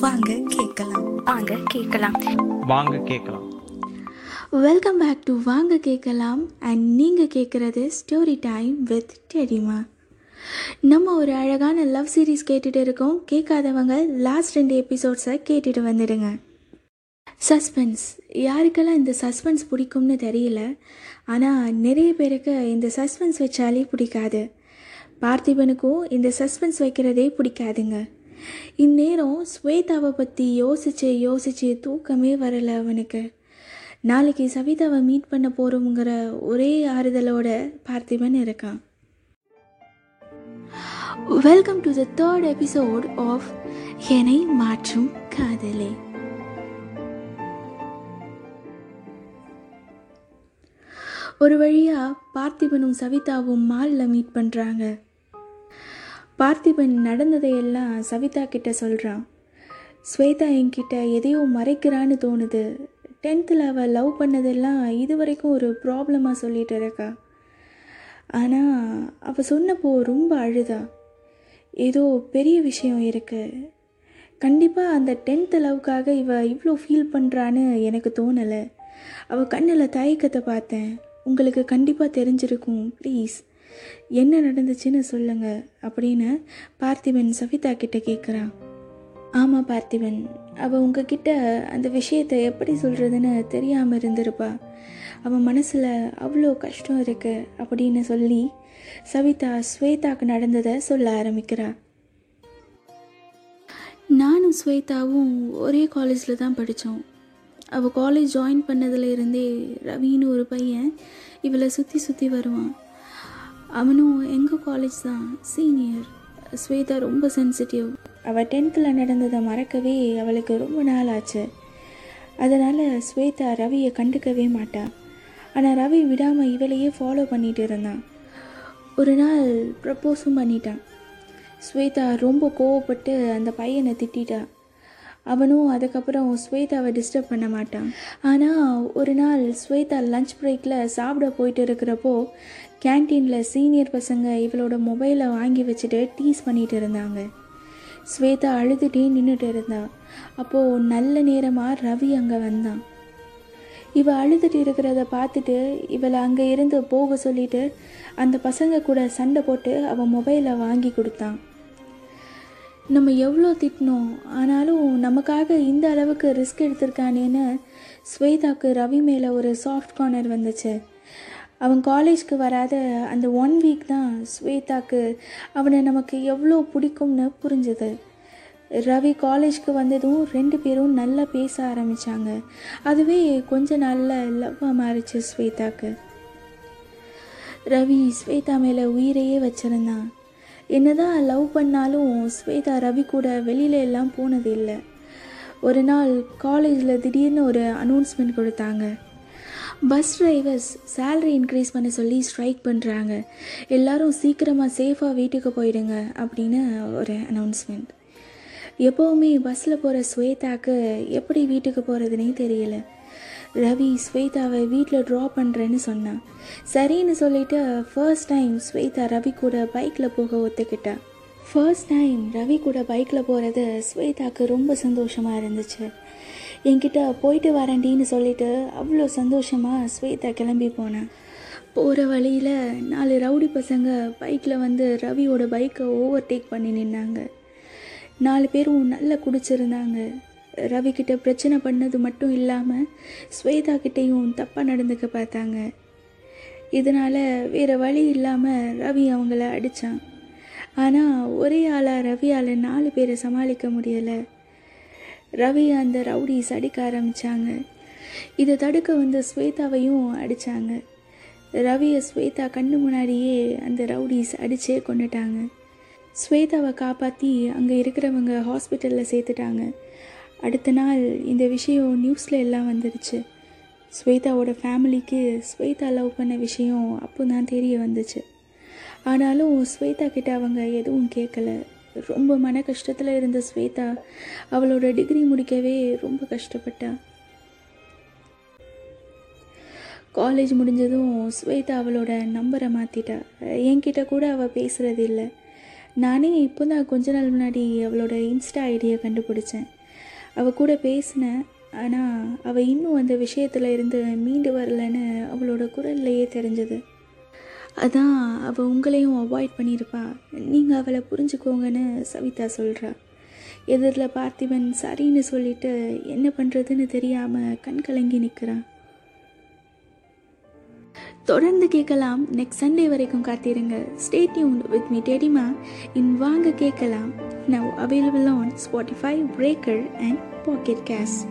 வாங்க கேட்கலாம். வாங்க கேட்கலாம். வாங்க கேட்கலாம். வெல்கம் பேக் டு வாங்க கேட்கலாம். அண்ட் நீங்கள் கேட்குறது ஸ்டோரி டைம் வித் டெடிமா நம்ம ஒரு அழகான லவ் சீரிஸ் கேட்டுட்டு இருக்கோம். கேட்காதவங்க லாஸ்ட் ரெண்டு எபிசோட்ஸை கேட்டுட்டு வந்துடுங்க. சஸ்பென்ஸ் யாருக்கெல்லாம் இந்த சஸ்பென்ஸ் பிடிக்கும்னு தெரியல. ஆனால் நிறைய பேருக்கு இந்த சஸ்பென்ஸ் வச்சாலே பிடிக்காது. பார்த்திபனுக்கும் இந்த சஸ்பென்ஸ் வைக்கிறதே பிடிக்காதுங்க. இந்நேரம் ஸ்வேதாவை பற்றி யோசிச்சு யோசிச்சு தூக்கமே வரலை அவனுக்கு. நாளைக்கு சவிதாவை மீட் பண்ண போகிறோங்கிற ஒரே ஆறுதலோட பார்த்திபன் இருக்கான். Welcome to the third episode of என்னை மாற்றும் காதலே. ஒரு வழியாக பார்த்திபனும் சவிதாவும் மாலில் மீட் பண்ணுறாங்க பார்த்திபன் நடந்ததையெல்லாம் சவிதா கிட்ட சொல்கிறான் ஸ்வேதா என்கிட்ட எதையோ மறைக்கிறான்னு தோணுது. டென்த்தில் அவள் லவ் பண்ணதெல்லாம் இது வரைக்கும் ஒரு ப்ராப்ளமாக சொல்லிட்டு இருக்கா. ஆனால் அவள் சொன்னப்போ ரொம்ப அழுதா. ஏதோ பெரிய விஷயம் இருக்குது கண்டிப்பாக அந்த டென்த்து லவ்க்காக இவ இவ்வளோ ஃபீல் பண்ணுறான்னு எனக்கு தோணலை. அவள் கண்ணில் தயக்கத்தை பார்த்தேன். உங்களுக்கு கண்டிப்பாக தெரிஞ்சிருக்கும் ப்ளீஸ். என்ன நடந்துச்சுன்னு சொல்லுங்க அப்படின்னு பார்த்திபன் சவிதா கிட்ட கேட்குறான் ஆமாம் பார்த்திபன் அவள் உங்ககிட்ட அந்த விஷயத்தை எப்படி சொல்கிறதுன்னு தெரியாமல் இருந்திருப்பா. அவன் மனசில் அவ்வளோ கஷ்டம் இருக்கு அப்படின்னு சொல்லி சவிதா ஸ்வேதாக்கு நடந்ததை சொல்ல ஆரம்பிக்கிறா. நானும் ஸ்வேதாவும் ஒரே காலேஜில் தான் படித்தோம் அவள் காலேஜ் ஜாயின் பண்ணதுலேருந்தே ரவின்னு ஒரு பையன் இவளை சுற்றி சுற்றி வருவான். அவனும் எங்கள் காலேஜ் தான்? சீனியர் ஸ்வேதா ரொம்ப சென்சிட்டிவ் அவள் டென்த்தில் நடந்ததை மறக்கவே அவளுக்கு ரொம்ப நாள் ஆச்சு. அதனால் ஸ்வேதா ரவியை கண்டுக்கவே மாட்டாள் ஆனால் ரவி விடாமல் இவளையே ஃபாலோ பண்ணிகிட்டு இருந்தான். ஒரு நாள் ப்ரப்போஸும் பண்ணிட்டான். ஸ்வேதா ரொம்ப கோவப்பட்டு அந்த பையனை திட்டா அவனும் அதுக்கப்புறம் ஸ்வேதாவை டிஸ்டர்ப் பண்ண மாட்டான். ஆனால் ஒரு நாள் ஸ்வேதா லஞ்ச் பிரேக்கில் சாப்பிட போயிட்டு இருக்கிறப்போ கேன்டீனில் சீனியர் பசங்க இவளோட மொபைலை வாங்கி வச்சுட்டு டீஸ் பண்ணிகிட்டு இருந்தாங்க. ஸ்வேதா அழுதுகிட்டே நின்றுட்டு இருந்தாள் அப்போது நல்ல நேரமாக ரவி அங்கே வந்தான். இவ அழுதுட்டு இருக்கிறத பார்த்துட்டு இவளை அங்கே இருந்து போக சொல்லிட்டு அந்த பசங்க கூட சண்டை போட்டு அவன் மொபைலை வாங்கி கொடுத்தான். நம்ம எவ்வளோ திட்டினோம் ஆனாலும் நமக்காக இந்த அளவுக்கு ரிஸ்க் எடுத்திருக்கானேன்னு ஸ்வேதாக்கு ரவி மேலே ஒரு சாஃப்ட் கார்னர் வந்துச்சு. அவன் காலேஜ்க்கு வராத அந்த ஒன் வீக் தான் ஸ்வேதாக்கு அவனை நமக்கு எவ்வளோ பிடிக்கும்னு புரிஞ்சுது. ரவி காலேஜ்க்கு வந்ததும் ரெண்டு பேரும் நல்லா பேச ஆரம்பித்தாங்க அதுவே கொஞ்ச நாளில் லவ்வாக மாறிச்சு ஸ்வேதாக்கு. ரவி ஸ்வேதா மேலே உயிரையே வச்சிருந்தான். என்னதான் லவ் பண்ணாலும் ஸ்வேதா ரவி கூட வெளியில எல்லாம் போனது இல்லை. ஒரு நாள் காலேஜில் திடீர்னு ஒரு அனௌன்ஸ்மெண்ட் கொடுத்தாங்க. பஸ் டிரைவர்ஸ் சேலரி இன்க்ரீஸ் பண்ண சொல்லி ஸ்ட்ரைக் பண்ணுறாங்க எல்லாரும் சீக்கிரமாக சேஃபாக வீட்டுக்கு போயிடுங்க அப்படின்னு ஒரு அனௌன்ஸ்மெண்ட் எப்போவுமே பஸ்ஸில் போகிற ஸ்வேதாக்கு எப்படி வீட்டுக்கு போகிறதுனே தெரியல. ரவி ஸ்வேதாவை வீட்டில் ட்ரா பண்ணுறேன்னு சொன்னான். சரின்னு சொல்லிட்டு ஃபர்ஸ்ட் டைம் ஸ்வேதா ரவி கூட பைக்கில் போக ஒத்துக்கிட்டா. ஃபர்ஸ்ட் டைம் ரவி கூட பைக்கில் போகிறது ஸ்வேதாவுக்கு ரொம்ப சந்தோஷமாக இருந்துச்சு. என்கிட்ட போயிட்டு வரேன்டின்னு சொல்லிட்டு அவ்வளோ சந்தோஷமாக ஸ்வேதா கிளம்பி போனேன். போகிற வழியில் நாலு ரவுடி பசங்க பைக்கில் வந்து ரவியோட பைக்கை ஓவர்டேக் பண்ணி நின்னாங்க. நாலு பேரும் நல்லா குடிச்சிருந்தாங்க. ரவி கிட்ட பிரச்சனை பண்ணது மட்டும் இல்லாமல் ஸ்வேதா கிட்டேயும் தப்பாக நடந்துக்க பார்த்தாங்க. இதனால் வேறு வழி இல்லாமல் ரவி அவங்கள அடித்தான் ஆனால் ஒரே ஆளாக ரவியால் நாலு பேரை சமாளிக்க முடியலை. ரவி அந்த ரவுடிஸ் அடிக்க ஆரம்பித்தாங்க இதை தடுக்க வந்த ஸ்வேதாவையும் அடித்தாங்க ரவியை ஸ்வேதா கண்ணு முன்னாடியே அந்த ரவுடிஸ் அடித்தே கொண்டுட்டாங்க ஸ்வேதாவை காப்பாற்றி அங்கே இருக்கிறவங்க ஹாஸ்பிட்டலில் சேர்த்துட்டாங்க. அடுத்த நாள் இந்த விஷயம் நியூஸில் எல்லாம் வந்துடுச்சு ஸ்வேதாவோட ஃபேமிலிக்கு ஸ்வேதா லவ் பண்ண விஷயம் அப்போ தான் தெரிய வந்துச்சு. ஆனாலும் ஸ்வேதா கிட்ட அவங்க எதுவும் கேட்கல ரொம்ப மன கஷ்டத்தில் இருந்த ஸ்வேதா அவளோட டிகிரி முடிக்கவே ரொம்ப கஷ்டப்பட்டா. காலேஜ் முடிஞ்சதும் ஸ்வேதா அவளோட நம்பரை மாற்றிட்டா என்கிட்ட கூட அவள் பேசுகிறது இல்லை. நானே இப்போ தான் கொஞ்ச நாள் முன்னாடி அவளோட இன்ஸ்டா ஐடியை கண்டுபிடிச்சேன். அவள் கூட பேசினேன் ஆனால் அவள் இன்னும் அந்த விஷயத்தில் இருந்து மீண்டு வரலன்னு அவளோட குரல்லையே தெரிஞ்சது. அதான் அவள் உங்களையும் அவாய்ட் பண்ணியிருப்பா நீங்கள் அவளை புரிஞ்சுக்கோங்கன்னு சவிதா சொல்கிறா எதிரில் பார்த்திபன் சரின்னு சொல்லிட்டு என்ன பண்ணுறதுன்னு தெரியாமல் கண் கலங்கி நிற்கிறான் தொடர்ந்து கேட்கலாம். நெக்ஸ்ட் சண்டே வரைக்கும் காத்திருங்க ஸ்டே டியூன் வித் மீ டெடிமா இன் வாங்க கேட்கலாம். Now available on Spotify Breaker and Pocket Casts